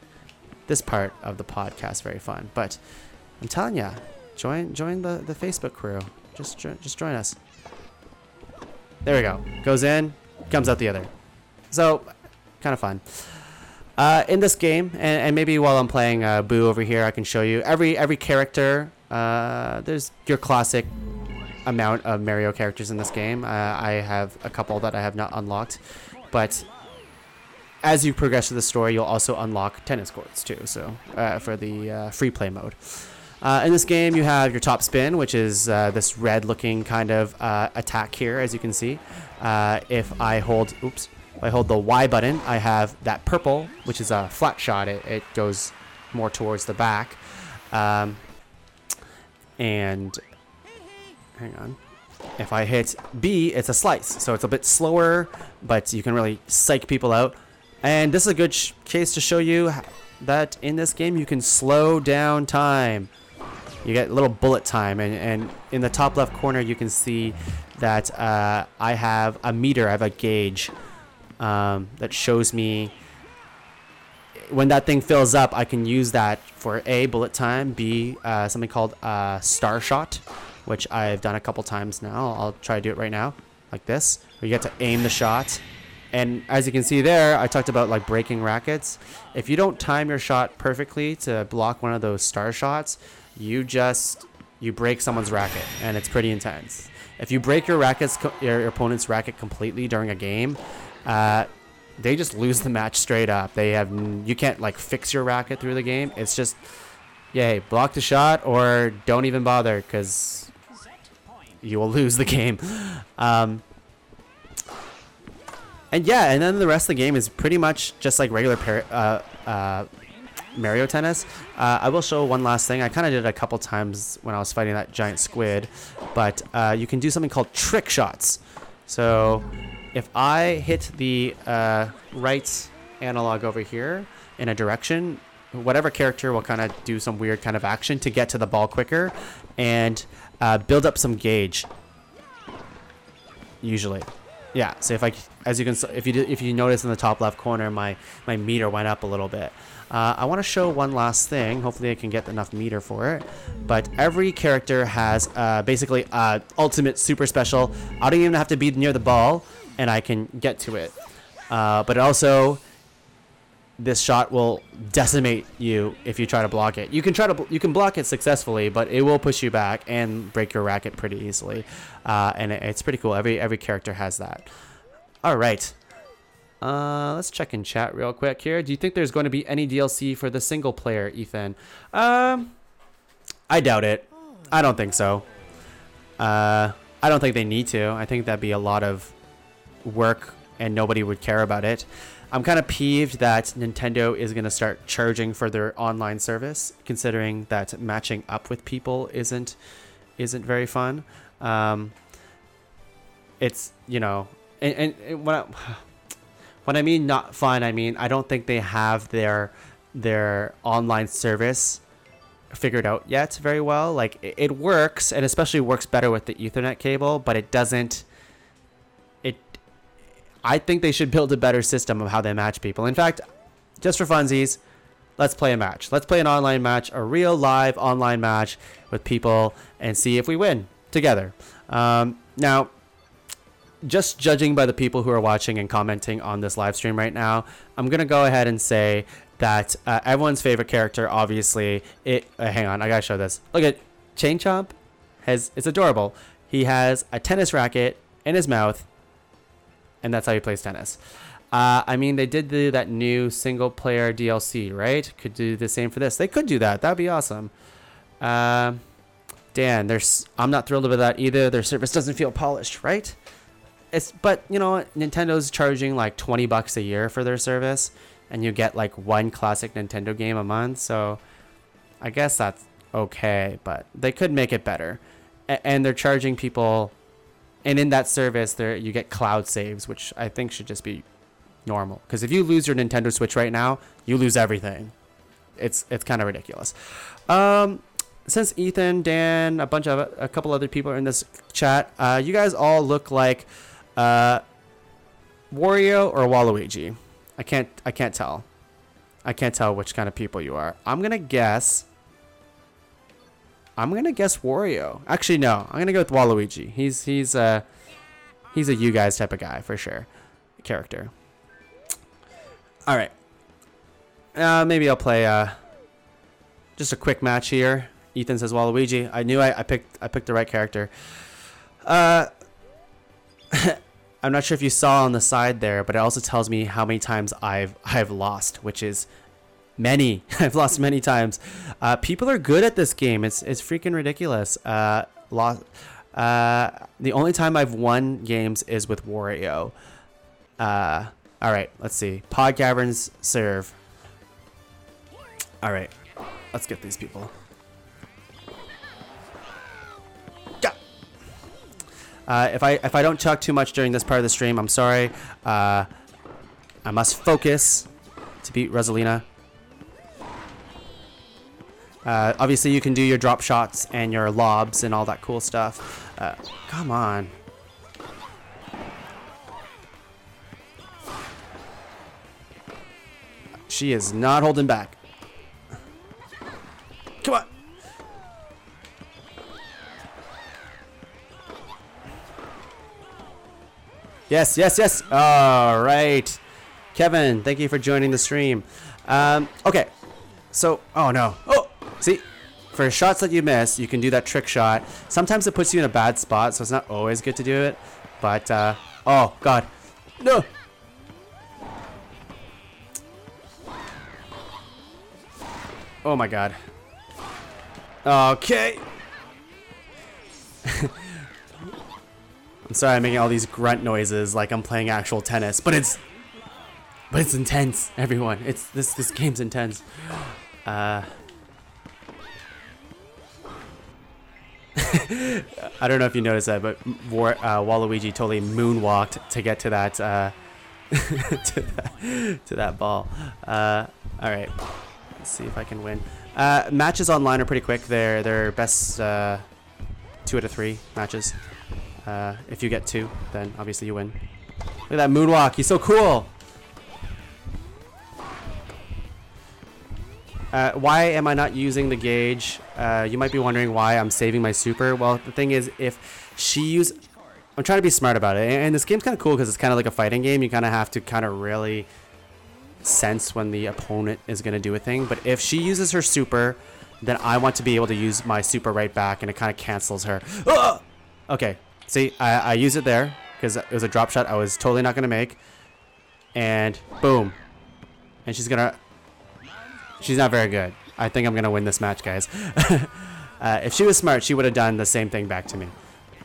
this part of the podcast very fun. But I'm telling ya, join join the, the Facebook crew. Just just join us. There we go. Goes in, comes out the other. So, kind of fun. Uh, in this game, and, and maybe while I'm playing uh, Boo over here, I can show you every every character. Uh, there's your classic amount of Mario characters in this game. Uh, I have a couple that I have not unlocked, but as you progress through the story, you'll also unlock tennis courts too. So uh, for the uh, free play mode. In this game, you have your top spin, which is this red-looking kind of attack here, as you can see. If I hold, oops, if I hold the Y button, I have that purple, which is a flat shot. It, it goes more towards the back. Um, and hang on. If I hit B, it's a slice. So it's a bit slower, but you can really psych people out. And this is a good case to show you that in this game you can slow down time. You get a little bullet time, and, and in the top left corner you can see that uh, I have a meter, I have a gauge um, that shows me when that thing fills up, I can use that for A, bullet time, B, uh, something called uh, star shot, which I've done a couple times now. I'll try to do it right now, like this, where you get to aim the shot. And as you can see there, I talked about like breaking rackets. If you don't time your shot perfectly to block one of those star shots, you just you break someone's racket, and it's pretty intense. If you break your rackets, your opponent's racket completely during a game, uh, they just lose the match straight up. They have you can't like fix your racket through the game. It's just yay, block the shot or don't even bother because you will lose the game. Um, and yeah, and then the rest of the game is pretty much just like regular uh, uh, Mario Tennis. Uh, I will show one last thing. I kind of did it a couple times when I was fighting that giant squid, but uh, you can do something called trick shots. So if I hit the uh, right analog over here in a direction, whatever character will kind of do some weird kind of action to get to the ball quicker and uh, build up some gauge. Usually, yeah. So if I, as you can, if you if you notice in the top left corner, my my meter went up a little bit. Uh, I want to show one last thing. Hopefully, I can get enough meter for it. But every character has uh, basically uh, ultimate super special. I don't even have to be near the ball, and I can get to it. Uh, but also, this shot will decimate you if you try to block it. You can try to you can block it successfully, but it will push you back and break your racket pretty easily. Uh, and it, it's pretty cool. Every every character has that. All right. Uh, let's check in chat real quick here. Do you think there's going to be any DLC for the single player, Ethan? Um, I doubt it. I don't think so. Uh, I don't think they need to. I think that'd be a lot of work and nobody would care about it. I'm kind of peeved that Nintendo is going to start charging for their online service, considering that matching up with people isn't isn't very fun. Um, it's you know, and, and, and when I, when I mean not fun, I mean I don't think they have their their online service figured out yet very well. Like it, it works, and especially works better with the Ethernet cable, but it doesn't. I think they should build a better system of how they match people. In fact, just for funsies, let's play a match. Let's play an online match, a real live online match with people, and see if we win together. Um, now, just judging by the people who are watching and commenting on this live stream right now, I'm gonna go ahead and say that uh, everyone's favorite character, obviously, it. Uh, hang on, I gotta show this. Look at Chain Chomp, has it's adorable. He has a tennis racket in his mouth, and that's how he plays tennis. Uh, I mean, they did do that new single player DLC, right? Could do the same for this. They could do that. That'd be awesome. Um, Dan, there's I'm not thrilled about that either. Their service doesn't feel polished, right? It's but you know Nintendo's charging like 20 bucks a year for their service, and you get like one classic Nintendo game a month. So I guess that's okay, but they could make it better. A- and they're charging people, and in that service, there you get cloud saves, which I think should just be normal. Because if you lose your Nintendo Switch right now, you lose everything. It's it's kind of ridiculous. Um, since Ethan, Dan, a bunch of a couple other people are in this chat, uh, you guys all look like uh, Wario or Waluigi. I can't I can't tell. I can't tell which kind of people you are. I'm gonna guess. I'm gonna guess Wario. Actually, no. I'm gonna go with Waluigi. He's he's uh he's a you guys type of guy for sure. Character. All right. Uh, maybe I'll play uh, just a quick match here. Ethan says Waluigi. I knew I, I picked I picked the right character. Uh, I'm not sure if you saw on the side there, but it also tells me how many times I've I've lost, which is many. I've lost many times. Uh, people are good at this game. It's it's freaking ridiculous. Uh, lost. Uh, the only time I've won games is with Wario. Uh, all right, let's see. Pod Caverns serve. All right, let's get these people. Uh, if I if I don't talk too much during this part of the stream, I'm sorry. Uh, I must focus to beat Rosalina. Uh, obviously, you can do your drop shots and your lobs and all that cool stuff. Uh, come on. She is not holding back. Come on. Yes, yes, yes. All right. Kevin, thank you for joining the stream. Um, okay. So, oh no. Oh, see, for shots that you miss, you can do that trick shot. Sometimes it puts you in a bad spot, so it's not always good to do it. But, uh, oh, God. No. Oh my god. Okay. I'm sorry I'm making all these grunt noises like I'm playing actual tennis, but it's but it's intense, everyone. It's this this game's intense. Uh I don't know if you noticed that, but War, uh, Waluigi totally moonwalked to get to that uh, to, that, to that ball. Uh, all right. Let's see if I can win. Uh, matches online are pretty quick. They're they're best uh, two out of three matches. Uh, if you get two, then obviously you win. Look at that moonwalk. He's so cool. Uh, why am I not using the gauge? Uh, you might be wondering why I'm saving my super. Well, the thing is, if she use, I'm trying to be smart about it. And this game's kind of cool because it's kind of like a fighting game. You kind of have to kind of really sense when the opponent is going to do a thing. But if she uses her super, then I want to be able to use my super right back, and it kind of cancels her. Ah! Okay, see, I, I use it there because it was a drop shot I was totally not going to make. And boom. And she's going to... She's not very good. I think I'm going to win this match, guys. uh, if she was smart, she would have done the same thing back to me.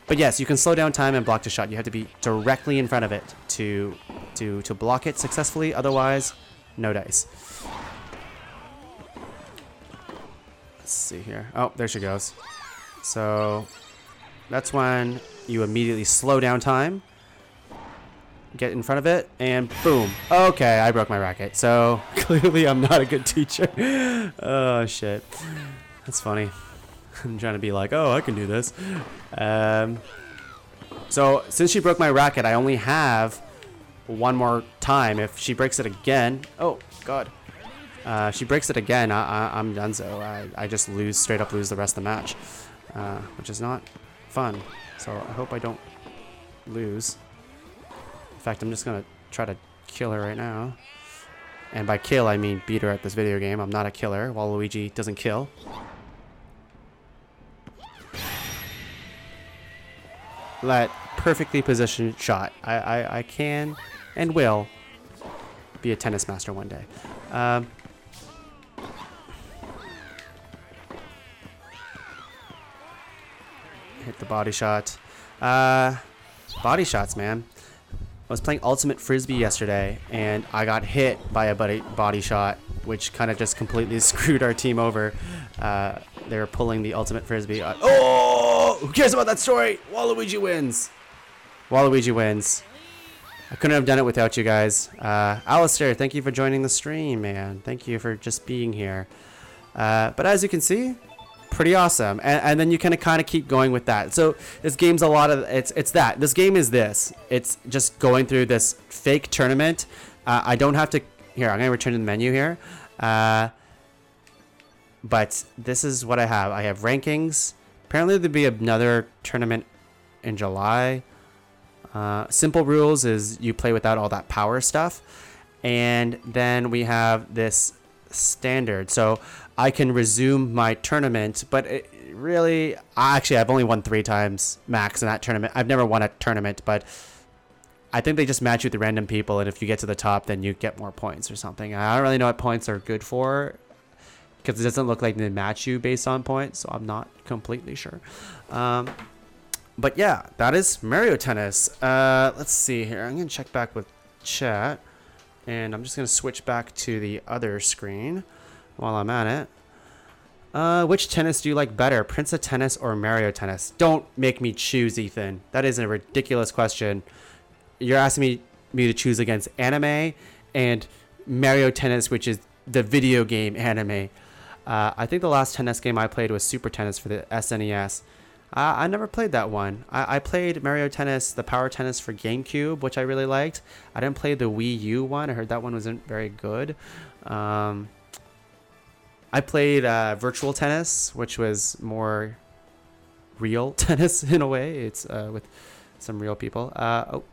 But yes, you can slow down time and block the shot. You have to be directly in front of it to to to block it successfully. Otherwise, no dice. Let's see here. Oh, there she goes. So that's when you immediately slow down time, get in front of it, and boom. Okay, I broke my racket. So clearly I'm not a good teacher. oh, shit. That's funny. I'm trying to be like, oh, I can do this. Um, so since she broke my racket, I only have one more time. If she breaks it again, oh god, uh, she breaks it again, I, am done. So I, I just lose, straight up lose the rest of the match, uh, which is not fun. So I hope I don't lose. In fact, I'm just gonna try to kill her right now. And by kill, I mean beat her at this video game. I'm not a killer. Waluigi doesn't kill. that perfectly positioned shot. I, I, I can and will be a tennis master one day. Um, hit the body shot. Uh, body shots, man. I was playing Ultimate Frisbee yesterday, and I got hit by a body, body shot, which kind of just completely screwed our team over. Uh, they were pulling the Ultimate Frisbee. Oh! Who cares about that story? Waluigi wins. Waluigi wins. I couldn't have done it without you guys. Uh, Alistair, thank you for joining the stream, man. Thank you for just being here. Uh, but as you can see, pretty awesome. And, and then you kind of kind of keep going with that. So this game's a lot of it's it's that. This game is this. It's just going through this fake tournament. Uh, I don't have to. Here, I'm gonna return to the menu here. Uh, but this is what I have. I have rankings. Apparently there'll be another tournament in July. Uh, simple rules is you play without all that power stuff. And then we have this standard. So I can resume my tournament, but it really, actually, I've only won three times max in that tournament. I've never won a tournament, but I think they just match you with random people, and if you get to the top, then you get more points or something. I don't really know what points are good for because it doesn't look like they match you based on points, so I'm not completely sure. Um, but yeah, that is Mario Tennis. Uh, let's see here. I'm gonna check back with chat, and I'm just gonna switch back to the other screen while I'm at it. Uh, which tennis do you like better, Prince of Tennis or Mario Tennis? Don't make me choose, Ethan. That is a ridiculous question. You're asking me me to choose against anime and Mario Tennis, which is the video game anime. Uh, I think the last tennis game I played was Super Tennis for the SNES. Uh, I never played that one. I, I played Mario Tennis, the Power Tennis for GameCube, which I really liked. I didn't play the Wii U one. I heard that one wasn't very good. Um, I played uh, Virtual Tennis, which was more real tennis in a way. It's uh, with some real people. Uh, oh,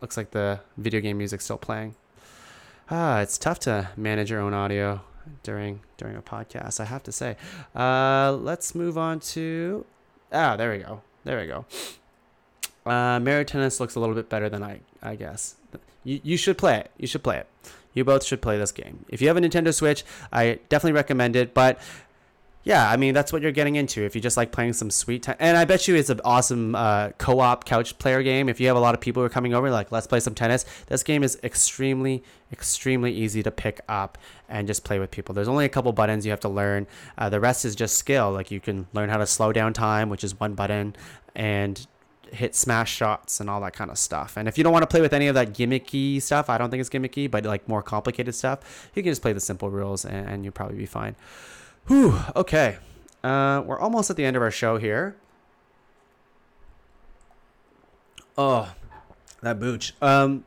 looks like the video game music's still playing. Ah, it's tough to manage your own audio during during a podcast. I have to say. Uh, let's move on to Ah, there we go. There we go. Uh, Tennis looks a little bit better than I, I guess. You, you should play it. You should play it. You both should play this game. If you have a Nintendo Switch, I definitely recommend it. But yeah, I mean that's what you're getting into if you just like playing some sweet time. And I bet you it's an awesome uh, co-op couch player game. If you have a lot of people who are coming over, like let's play some tennis. This game is extremely, extremely easy to pick up and just play with people. There's only a couple buttons you have to learn. Uh, the rest is just skill. Like you can learn how to slow down time, which is one button, and hit smash shots and all that kind of stuff. And if you don't want to play with any of that gimmicky stuff, I don't think it's gimmicky, but like more complicated stuff, you can just play the simple rules and, and you'll probably be fine. Whew, okay. Uh, we're almost at the end of our show here. Oh, that booch. Um,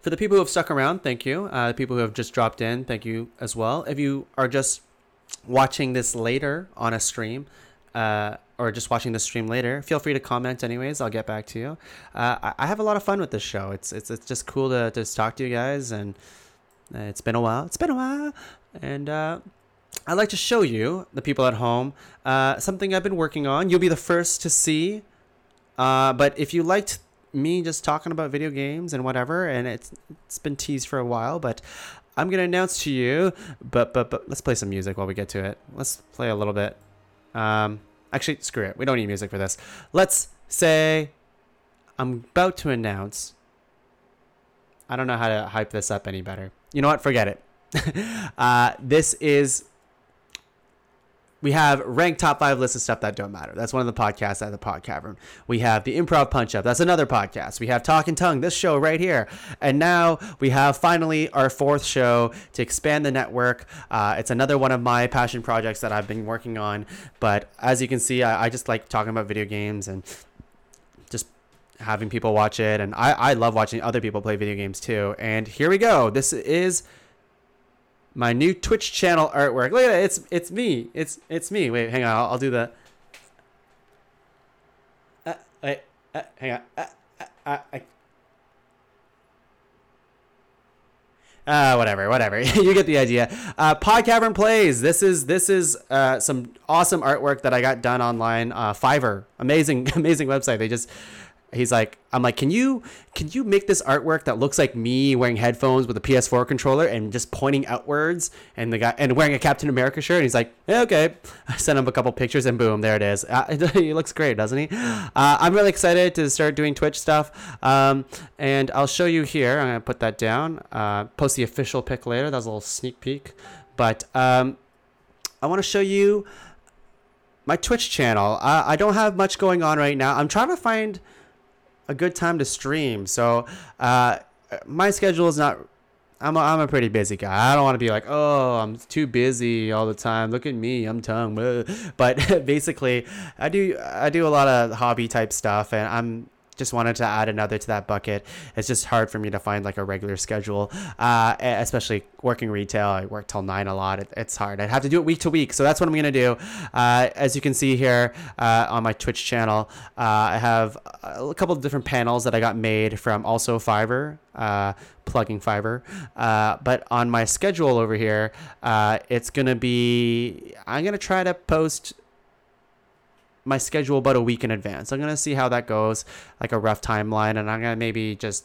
for the people who have stuck around, thank you. Uh, the people who have just dropped in, thank you as well. If you are just watching this later on a stream, uh, or just watching the stream later, feel free to comment. Anyways, I'll get back to you. Uh, I, have a lot of fun with this show. It's it's it's just cool to to talk to you guys, and it's been a while. It's been a while, and uh, I'd like to show you, the people at home, uh, something I've been working on. You'll be the first to see. Uh, but if you liked me just talking about video games and whatever, and it's it's been teased for a while, but I'm gonna announce to you. But but but let's play some music while we get to it. Let's play a little bit. Um, actually, screw it. We don't need music for this. Let's say I'm about to announce. I don't know how to hype this up any better. You know what? Forget it. uh, this is we have ranked top five lists of stuff that don't matter. That's one of the podcasts at the Pod Cavern. We have the Improv Punch Up. That's another podcast. We have Talking Tuong, this show right here. And now we have finally our fourth show to expand the network. Uh, it's another one of my passion projects that I've been working on. But as you can see, I, I just like talking about video games and just having people watch it. And I, I love watching other people play video games too. And here we go. This is my new Twitch channel artwork. Look at it. It's it's me. It's it's me. Wait, hang on. I'll, I'll do the. Uh, wait, uh, hang on. Uh, uh, uh, uh, whatever, whatever. you get the idea. Uh, Pod Cavern plays. This is this is uh, some awesome artwork that I got done online. Uh, Fiverr, amazing, amazing website. They just he's like i'm like can you can you make this artwork that looks like me wearing headphones with a ps4 controller and just pointing outwards and the guy and wearing a captain america shirt? And he's like yeah, okay. I sent him a couple pictures and boom there it is. Uh, he looks great doesn't he? Uh, i'm really excited to start doing twitch stuff. Um, and i'll show you here. I'm gonna put that down. Uh, post the official pic later. That was a little sneak peek. But um, i want to show you my twitch channel. I don't have much going on right now. I'm trying to find a good time to stream. So uh, my schedule is not. I'm a, I'm a pretty busy guy. I don't want to be like, oh, I'm too busy all the time. Look at me, I'm Tuong. But basically, I do I do a lot of hobby type stuff, and I'm just wanted to add another to that bucket. It's just hard for me to find like a regular schedule, uh, especially working retail. I work till nine a lot. It, it's hard. I'd have to do it week to week. So that's what I'm gonna do. Uh, as you can see here uh, on my Twitch channel, uh, I have a couple of different panels that I got made from also Fiverr. Uh, plugging Fiverr, uh, but on my schedule over here, it's gonna be. I'm gonna try to post my schedule about a week in advance. I'm gonna see how that goes, like a rough timeline, and I'm gonna maybe just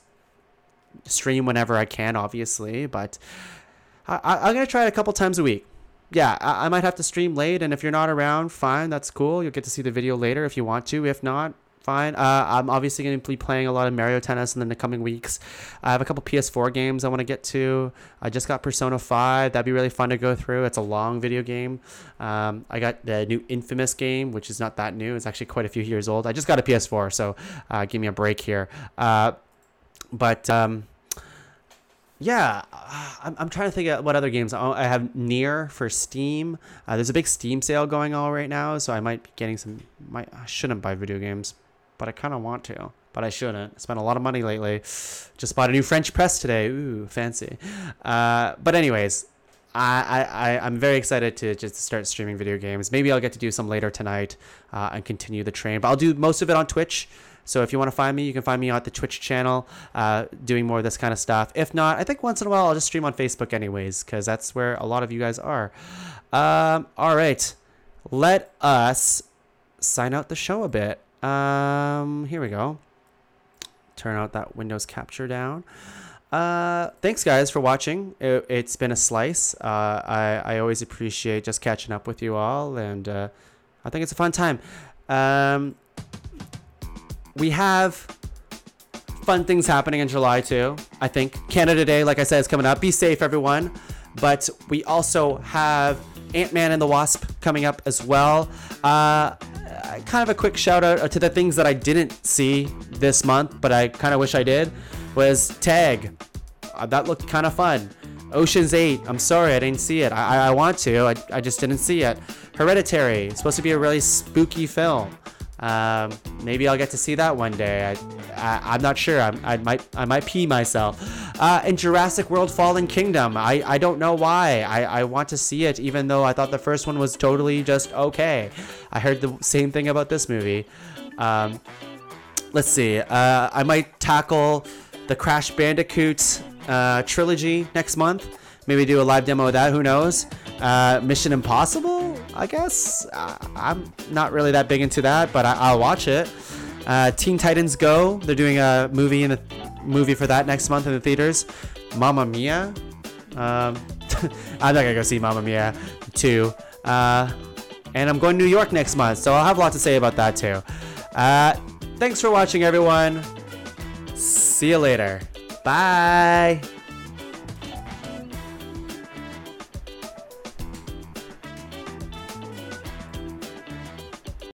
stream whenever I can, obviously. But I, am gonna try it a couple times a week. Yeah, I, I might have to stream late, and if you're not around, fine, that's cool. You'll get to see the video later if you want to. If not, fine. Uh, I'm obviously going to be playing a lot of Mario Tennis in the coming weeks. I have a couple PS4 games I want to get to. I just got Persona 5. That'd be really fun to go through. It's a long video game. Um, I got the new Infamous game, which is not that new. It's actually quite a few years old. I just got a PS4, so uh, give me a break here. Uh, but. Um, yeah, I'm, I'm trying to think of what other games. I have NieR for Steam. Uh, there's a big Steam sale going on right now, so I might be getting some. Might I shouldn't buy video games, but I kind of want to, but I shouldn't. I spent a lot of money lately. Just bought a new French press today. Ooh, fancy. Uh, but anyways, I, I, I'm very excited to just start streaming video games. Maybe I'll get to do some later tonight uh, and continue the train. But I'll do most of it on Twitch. So if you want to find me, you can find me at the Twitch channel uh, doing more of this kind of stuff. If not, I think once in a while I'll just stream on Facebook anyways, because that's where a lot of you guys are. Um, all right. Let us sign out the show a bit. Um, here we go. Turn out that Windows capture down. Uh, thanks guys for watching. It, has been a slice. Uh, I, I always appreciate just catching up with you all, and uh, I think it's a fun time. Um, we have fun things happening in July too. I think Canada Day, like I said, is coming up. Be safe, everyone. But we also have Ant Man and the Wasp coming up as well. Uh, kind of a quick shout out to the things that I didn't see this month, but I kind of wish I did, was Tag. Uh, that looked kind of fun. Ocean's 8, I'm sorry, I didn't see it. I, I want to, I, I just didn't see it. Hereditary, supposed to be a really spooky film. Um, maybe I'll get to see that one day. I, am not sure. I, I, might I might pee myself. Uh, in Jurassic World: Fallen Kingdom, I, I don't know why. I, I want to see it, even though I thought the first one was totally just okay. I heard the same thing about this movie. Um, let's see. Uh, I might tackle the Crash Bandicoot uh, trilogy next month. Maybe do a live demo of that. Who knows? Uh, Mission Impossible, I guess. Uh, I'm not really that big into that, but I- will watch it. Uh, Teen Titans Go. They're doing a movie in the movie for that next month in the theaters. Mamma Mia. Um, I'm not gonna go see Mamma Mia too. Uh, and I'm going to New York next month, so I'll have a lot to say about that too. Uh, thanks for watching, everyone. See you later. Bye.